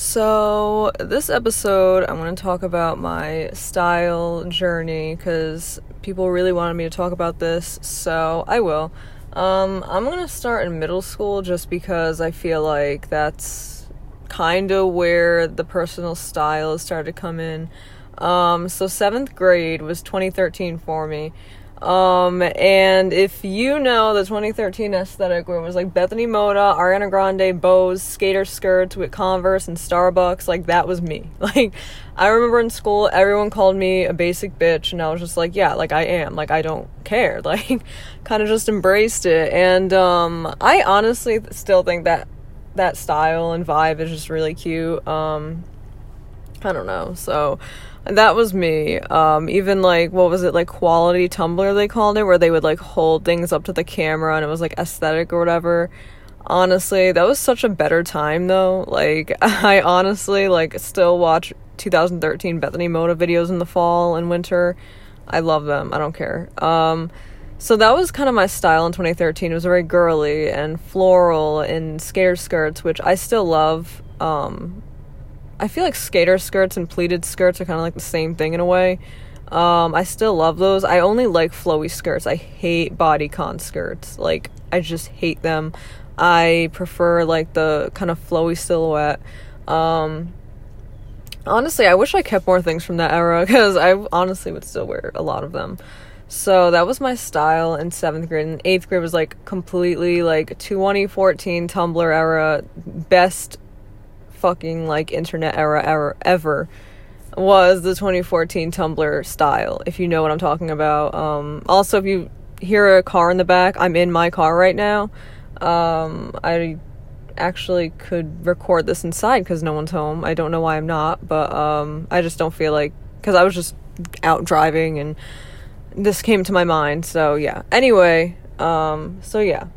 So, this episode, I'm to talk about my style journey because people really wanted me to talk about this, so I will. Um, I'm going to start in middle school just because I feel like that's kind of where the personal style started to come in. Um, so, seventh grade was 2013 for me. Um, and if you know the 2013 aesthetic where it was like Bethany Mota, Ariana Grande, bows, skater skirts with Converse and Starbucks, like that was me. Like, I remember in school, everyone called me a basic bitch, and I was just like, yeah, like I am. Like, I don't care. Like, kind of just embraced it. And, um, I honestly still think that that style and vibe is just really cute. Um, I don't know. So, that was me. Um, even like what was it like quality Tumblr they called it, where they would like hold things up to the camera and it was like aesthetic or whatever. Honestly, that was such a better time though. Like I honestly like still watch 2013 Bethany Mota videos in the fall and winter. I love them. I don't care. Um, so that was kind of my style in 2013. It was very girly and floral and skater skirts, which I still love. Um, I feel like skater skirts and pleated skirts are kind of like the same thing in a way. Um, I still love those. I only like flowy skirts. I hate bodycon skirts. Like I just hate them. I prefer like the kind of flowy silhouette. Um, honestly, I wish I kept more things from that era because I honestly would still wear a lot of them. So that was my style in seventh grade. And eighth grade was like completely like 2014 Tumblr era best fucking like internet era ever ever was the 2014 Tumblr style, if you know what I'm talking about. Um, also, if you hear a car in the back, I'm in my car right now. Um, I actually could record this inside because no one's home. I don't know why I'm not, but um, I just don't feel like because I was just out driving and this came to my mind. So yeah. Anyway, um, so yeah,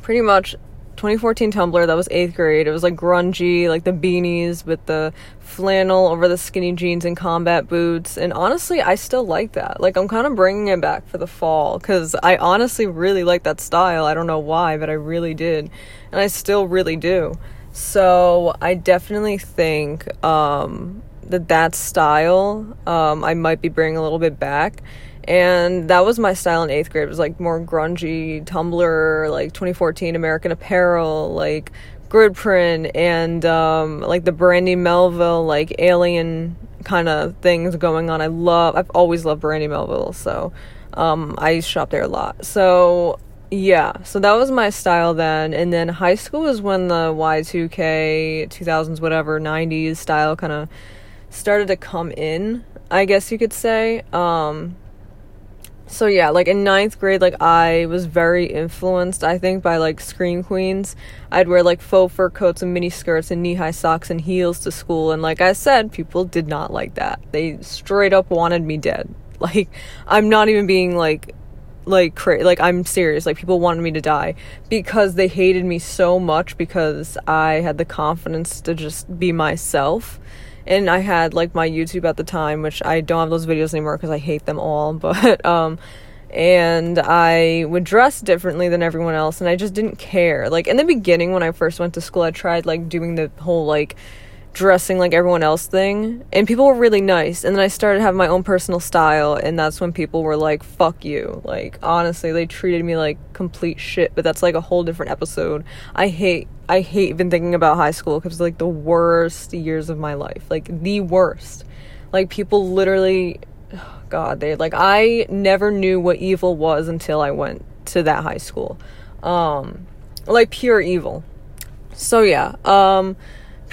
pretty much 2014 Tumblr, that was eighth grade. It was like grungy, like the beanies with the flannel over the skinny jeans and combat boots. And honestly, I still like that. Like, I'm kind of bringing it back for the fall because I honestly really like that style. I don't know why, but I really did. And I still really do. So, I definitely think um, that that style um, I might be bringing a little bit back and that was my style in eighth grade. It was like more grungy Tumblr, like 2014 American Apparel, like grid print, and um, like the Brandy Melville, like alien kind of things going on. I love. I've always loved Brandy Melville, so um, I shop there a lot. So yeah, so that was my style then. And then high school was when the Y2K, 2000s, whatever, 90s style kind of started to come in, I guess you could say. Um, so yeah, like in ninth grade, like I was very influenced, I think, by like screen queens. I'd wear like faux fur coats and mini skirts and knee high socks and heels to school, and like I said, people did not like that. They straight up wanted me dead. Like I'm not even being like like cra- like I'm serious. Like people wanted me to die because they hated me so much because I had the confidence to just be myself and I had like my YouTube at the time, which I don't have those videos anymore because I hate them all. But um, and I would dress differently than everyone else, and I just didn't care. Like in the beginning, when I first went to school, I tried like doing the whole like dressing like everyone else thing and people were really nice and then i started having my own personal style and that's when people were like fuck you. Like honestly they treated me like complete shit but that's like a whole different episode. I hate i hate even thinking about high school because like the worst years of my life like the worst. Like people literally god they like i never knew what evil was until i went to that high school. Um like pure evil. So yeah um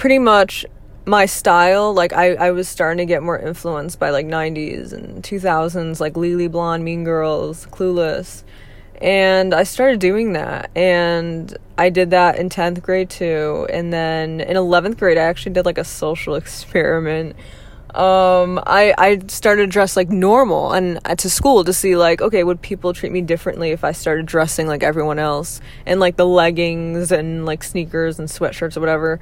pretty much my style like I, I was starting to get more influenced by like 90s and 2000s like Legally Blonde mean girls clueless. And i started doing that and i did that in 10th grade too. And then in 11th grade i actually did like a social experiment. Um i i started to dress like normal and uh, to school to see like okay would people treat me differently if i started dressing like everyone else? And like the leggings and like sneakers and sweatshirts or whatever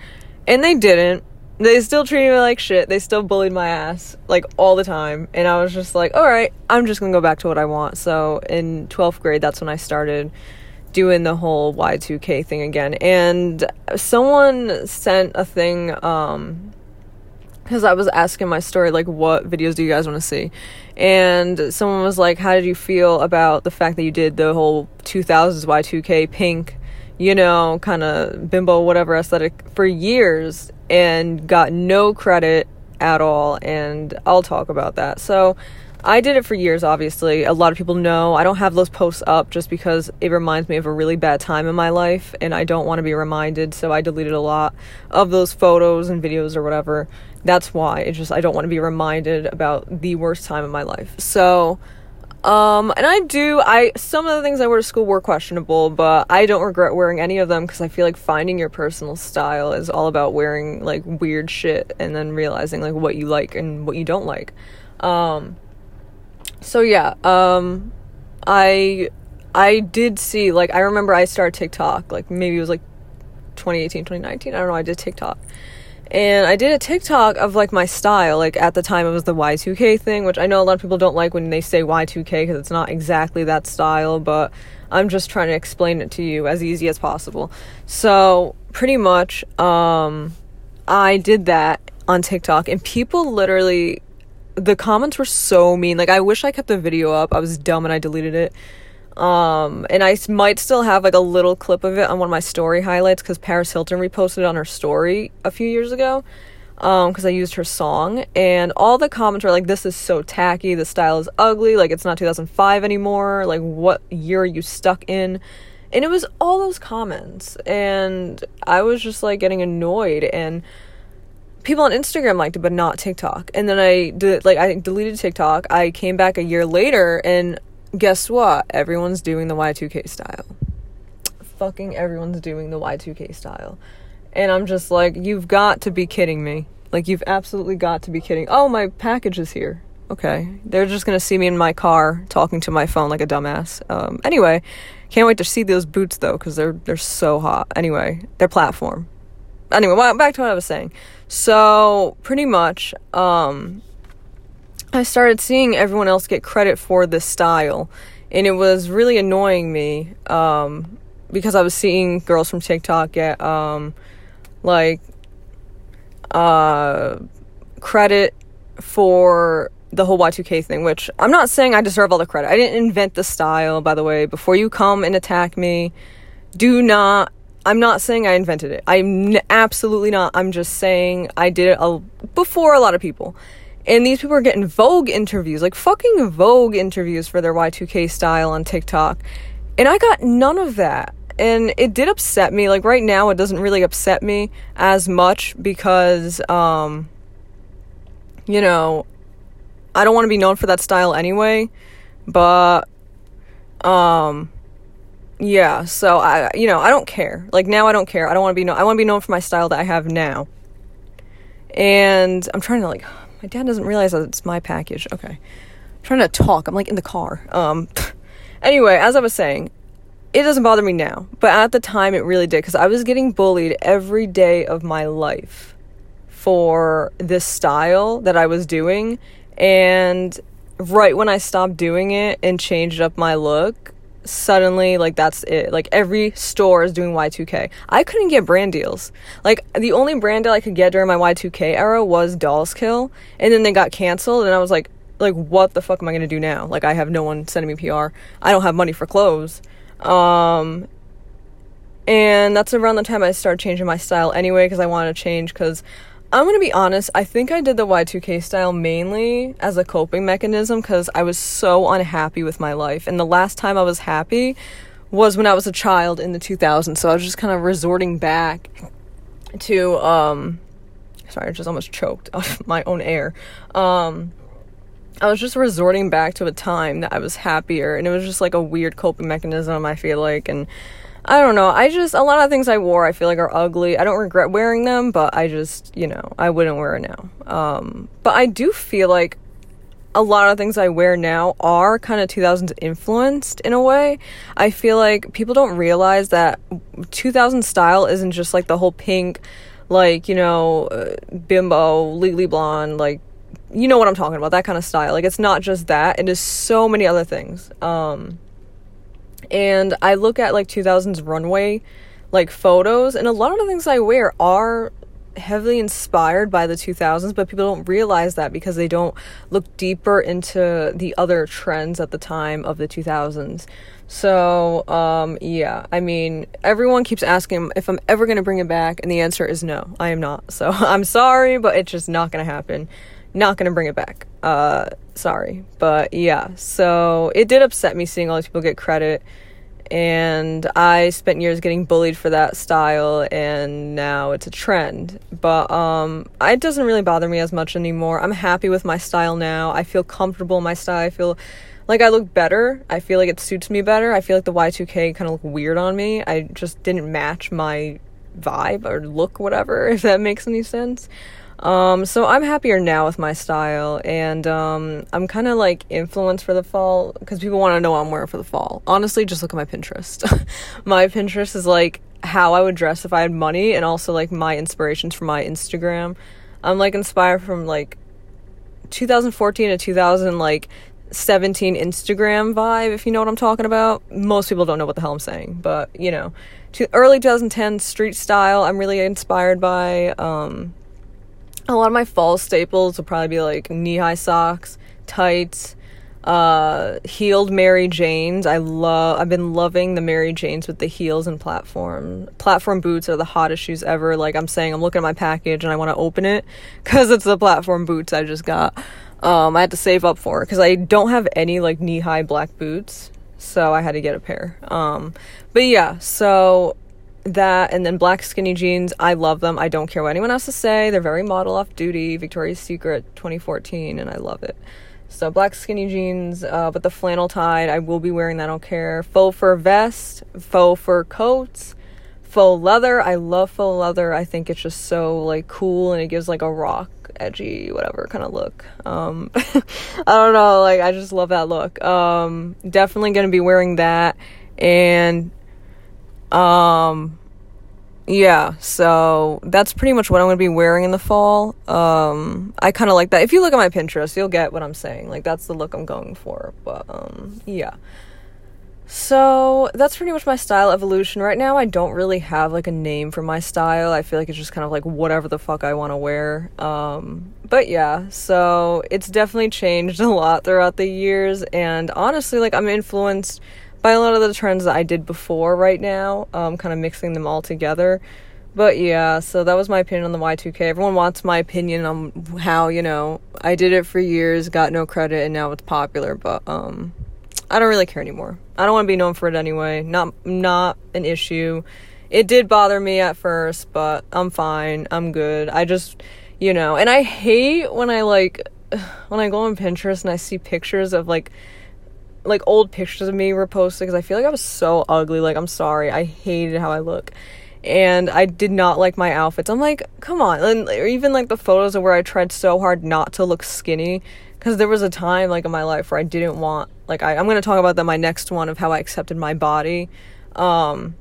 and they didn't. They still treated me like shit. They still bullied my ass like all the time. And I was just like, all right, I'm just gonna go back to what I want. So in 12th grade, that's when I started doing the whole Y2K thing again. And someone sent a thing um because I was asking my story like what videos do you guys want to see? And someone was like, "How did you feel about the fact that you did the whole 2000s Y2K pink, you know, kind of bimbo whatever aesthetic for years and got no credit at all?" And I'll talk about that. So, I did it for years, obviously. A lot of people know. I don't have those posts up just because it reminds me of a really bad time in my life and I don't want to be reminded, so I deleted a lot of those photos and videos or whatever. That's why. It's just I don't want to be reminded about the worst time in my life. So, um, and I do, I, some of the things I wore to school were questionable, but I don't regret wearing any of them because I feel like finding your personal style is all about wearing like weird shit and then realizing like what you like and what you don't like. Um, so yeah, um I I did see like I remember I started TikTok like maybe it was like 2018, 2019. I don't know, I did TikTok. And I did a TikTok of like my style. Like at the time it was the Y2K thing, which I know a lot of people don't like when they say Y2K because it's not exactly that style, but I'm just trying to explain it to you as easy as possible. So, pretty much um I did that on TikTok and people literally the comments were so mean. Like I wish I kept the video up. I was dumb and I deleted it. Um, and I might still have like a little clip of it on one of my story highlights because Paris Hilton reposted it on her story a few years ago. Um, because I used her song, and all the comments were like, "This is so tacky. The style is ugly. Like it's not 2005 anymore. Like what year are you stuck in?" And it was all those comments, and I was just like getting annoyed and people on Instagram liked it, but not TikTok. And then I did like I deleted TikTok. I came back a year later, and guess what? Everyone's doing the Y2K style. Fucking everyone's doing the Y2K style, and I'm just like, you've got to be kidding me. Like you've absolutely got to be kidding. Oh, my package is here. Okay, they're just gonna see me in my car talking to my phone like a dumbass. Um, anyway, can't wait to see those boots though, because they're they're so hot. Anyway, their platform. Anyway, back to what I was saying. So, pretty much, um, I started seeing everyone else get credit for this style, and it was really annoying me um, because I was seeing girls from TikTok get um, like uh, credit for the whole Y2K thing, which I'm not saying I deserve all the credit. I didn't invent the style, by the way. Before you come and attack me, do not I'm not saying I invented it. I'm n- absolutely not. I'm just saying I did it a- before a lot of people. And these people are getting Vogue interviews, like fucking Vogue interviews for their Y2K style on TikTok. And I got none of that. And it did upset me. Like right now, it doesn't really upset me as much because, um, you know, I don't want to be known for that style anyway. But, um, yeah, so I you know, I don't care. Like now I don't care. I don't want to be known I want to be known for my style that I have now. And I'm trying to like my dad doesn't realize that it's my package. Okay. I'm trying to talk. I'm like in the car. Um anyway, as I was saying, it doesn't bother me now, but at the time it really did cuz I was getting bullied every day of my life for this style that I was doing and right when I stopped doing it and changed up my look, suddenly like that's it. Like every store is doing y2k i couldn't get brand deals. Like the only brand deal i could get during my y2k era was dolls kill and then they got canceled and i was like like what the fuck am i gonna do now? Like i have no one sending me pr i don't have money for clothes. Um and that's around the time i started changing my style anyway because i wanted to change because I'm gonna be honest, I think I did the Y2K style mainly as a coping mechanism because I was so unhappy with my life. And the last time I was happy was when I was a child in the 2000s. So I was just kind of resorting back to, um, sorry, I just almost choked off my own air. Um, I was just resorting back to a time that I was happier, and it was just like a weird coping mechanism, I feel like. And I don't know. I just a lot of things I wore I feel like are ugly. I don't regret wearing them, but I just, you know, I wouldn't wear it now. Um, but I do feel like a lot of things I wear now are kind of 2000s influenced in a way. I feel like people don't realize that 2000 style isn't just like the whole pink like, you know, uh, bimbo, legally blonde, like you know what I'm talking about, that kind of style. Like it's not just that. It is so many other things. Um And I look at like 2000s runway like photos and a lot of the things I wear are heavily inspired by the 2000s, but people don't realize that because they don't look deeper into the other trends at the time of the 2000s. So, um, yeah, I mean, everyone keeps asking if I'm ever going to bring it back, and the answer is no, I am not. So, I'm sorry, but it's just not going to happen. Not to bring it back. Uh, sorry. But yeah, so it did upset me seeing all these people get credit and I spent years getting bullied for that style and now it's a trend. But um it doesn't really bother me as much anymore. I'm happy with my style now. I feel comfortable in my style. I feel like I look better. I feel like it suits me better. I feel like the Y2K kind of look weird on me. I just didn't match my vibe or look whatever if that makes any sense. Um, so I'm happier now with my style, and um, I'm kind of like influenced for the fall because people want to know what I'm wearing for the fall. Honestly, just look at my Pinterest. my Pinterest is like how I would dress if I had money, and also like my inspirations for my Instagram. I'm like inspired from like 2014 to 2000 like 17 Instagram vibe, if you know what I'm talking about. Most people don't know what the hell I'm saying, but you know, to early 2010 street style, I'm really inspired by. Um, a lot of my fall staples will probably be like knee high socks, tights, uh, heeled Mary Janes. I love. I've been loving the Mary Janes with the heels and platform. Platform boots are the hottest shoes ever. Like I'm saying, I'm looking at my package and I want to open it because it's the platform boots I just got. Um, I had to save up for because I don't have any like knee high black boots, so I had to get a pair. Um, but yeah, so that and then black skinny jeans i love them. I don't care what anyone has to say. They're very model off duty victoria's secret 2014 and i love it. So black skinny jeans uh, with the flannel tied. I will be wearing that i don't care. Faux fur vest faux fur coats faux leather. I love faux leather. I think it's just so like cool and it gives like a rock edgy whatever kind of look. Um i don't know like i just love that look. Um definitely gonna be wearing that and um, yeah, so that's pretty much what I'm to be wearing in the fall. Um, I kind of like that. If you look at my Pinterest, you'll get what I'm saying. Like that's the look I'm going for. But um, yeah. So that's pretty much my style evolution. Right now, I don't really have like a name for my style. I feel like it's just kind of like whatever the fuck I want to wear. Um, but yeah, so it's definitely changed a lot throughout the years. And honestly, like I'm influenced by a lot of the trends that I did before right now, um, kind of mixing them all together. But yeah, so that was my opinion on the Y2K. Everyone wants my opinion on how, you know, I did it for years, got no credit, and now it's popular, but um I don't really care anymore. I don't want to be known for it anyway. Not not an issue. It did bother me at first, but I'm fine. I'm good. I just, you know, and I hate when I like when I go on Pinterest and I see pictures of like like old pictures of me were posted because I feel like I was so ugly. Like, I'm sorry. I hated how I look. And I did not like my outfits. I'm like, come on. And even like the photos of where I tried so hard not to look skinny. Because there was a time like in my life where I didn't want, like, I, I'm going to talk about that my next one of how I accepted my body. Um,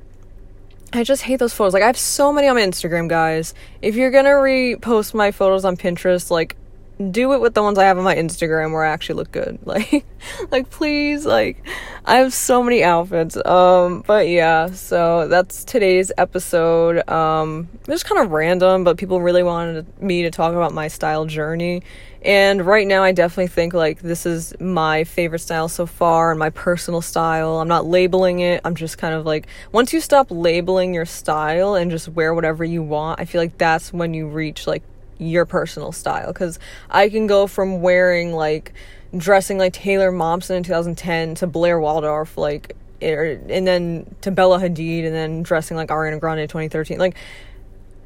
I just hate those photos. Like, I have so many on Instagram, guys. If you're gonna repost my photos on Pinterest, like, do it with the ones I have on my Instagram where I actually look good. Like like please, like I have so many outfits. Um but yeah, so that's today's episode. Um it was kind of random, but people really wanted me to talk about my style journey. And right now I definitely think like this is my favorite style so far and my personal style. I'm not labeling it. I'm just kind of like once you stop labeling your style and just wear whatever you want, I feel like that's when you reach like your personal style because I can go from wearing like dressing like Taylor Momsen in 2010 to Blair Waldorf like er, and then to Bella Hadid and then dressing like Ariana Grande in 2013 like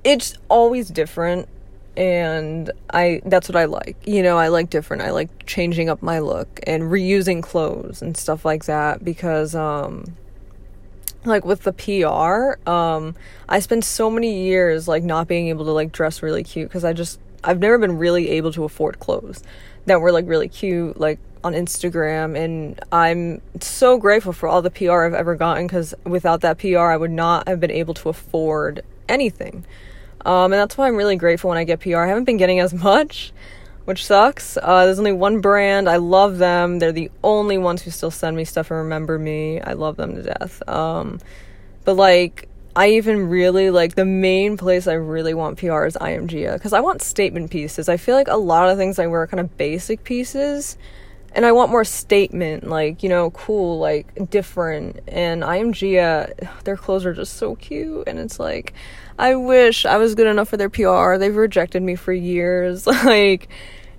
it's always different and I that's what I like. You know, I like different. I like changing up my look and reusing clothes and stuff like that because um like with the PR, um, I spent so many years like not being able to like dress really cute because I just I've never been really able to afford clothes that were like really cute like on Instagram and I'm so grateful for all the PR I've ever gotten because without that PR I would not have been able to afford anything. Um, and that's why I'm really grateful when I get PR. I haven't been getting as much which sucks. Uh, there's only one brand. I love them. They're the only ones who still send me stuff and remember me. I love them to death. Um, but like, I even really like the main place I really want PR is I.AM.GIA because I want statement pieces. I feel like a lot of things I wear are kind of basic pieces, and I want more statement, like you know, cool, like different. And I.AM.GIA, their clothes are just so cute, and it's like, I wish I was good enough for their PR. They've rejected me for years, like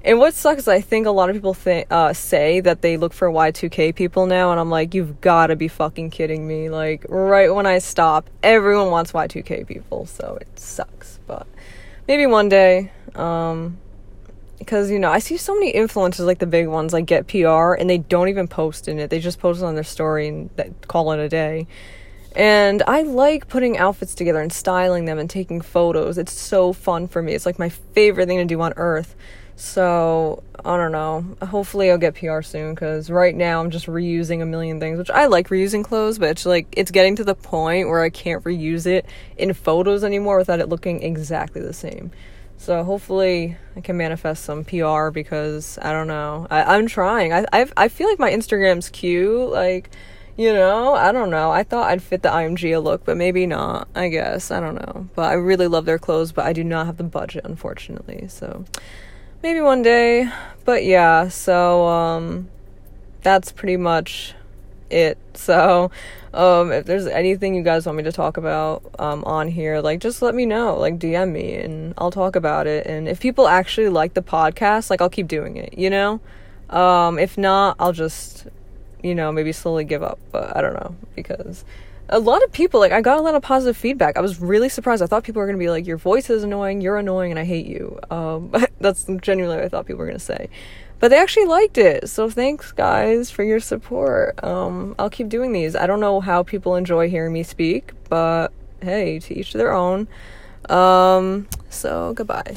and what sucks is I think a lot of people uh, say that they look for Y2K people now, and I'm like, you've got to be fucking kidding me! Like right when I stop, everyone wants Y2K people, so it sucks. But maybe one day, um, because you know I see so many influencers like the big ones like get PR, and they don't even post in it; they just post it on their story and call it a day. And I like putting outfits together and styling them and taking photos. It's so fun for me. It's like my favorite thing to do on earth. So, I don't know. Hopefully I'll get PR soon cuz right now I'm just reusing a million things, which I like reusing clothes, but it's like it's getting to the point where I can't reuse it in photos anymore without it looking exactly the same. So hopefully I can manifest some PR because I don't know. I, am trying. I I've, I feel like my Instagram's cute. Like, you know, I don't know. I thought I'd fit the IMG look, but maybe not. I guess I don't know. But I really love their clothes, but I do not have the budget, unfortunately. So maybe one day. But yeah, so um that's pretty much it. So um if there's anything you guys want me to talk about um on here, like just let me know. Like DM me and I'll talk about it. And if people actually like the podcast, like I'll keep doing it, you know? Um if not, I'll just you know, maybe slowly give up, but I don't know because a lot of people like I got a lot of positive feedback. I was really surprised. I thought people were gonna be like, "Your voice is annoying. You're annoying, and I hate you." Um, that's genuinely what I thought people were gonna say, but they actually liked it. So thanks, guys, for your support. Um, I'll keep doing these. I don't know how people enjoy hearing me speak, but hey, to each their own. Um, so goodbye.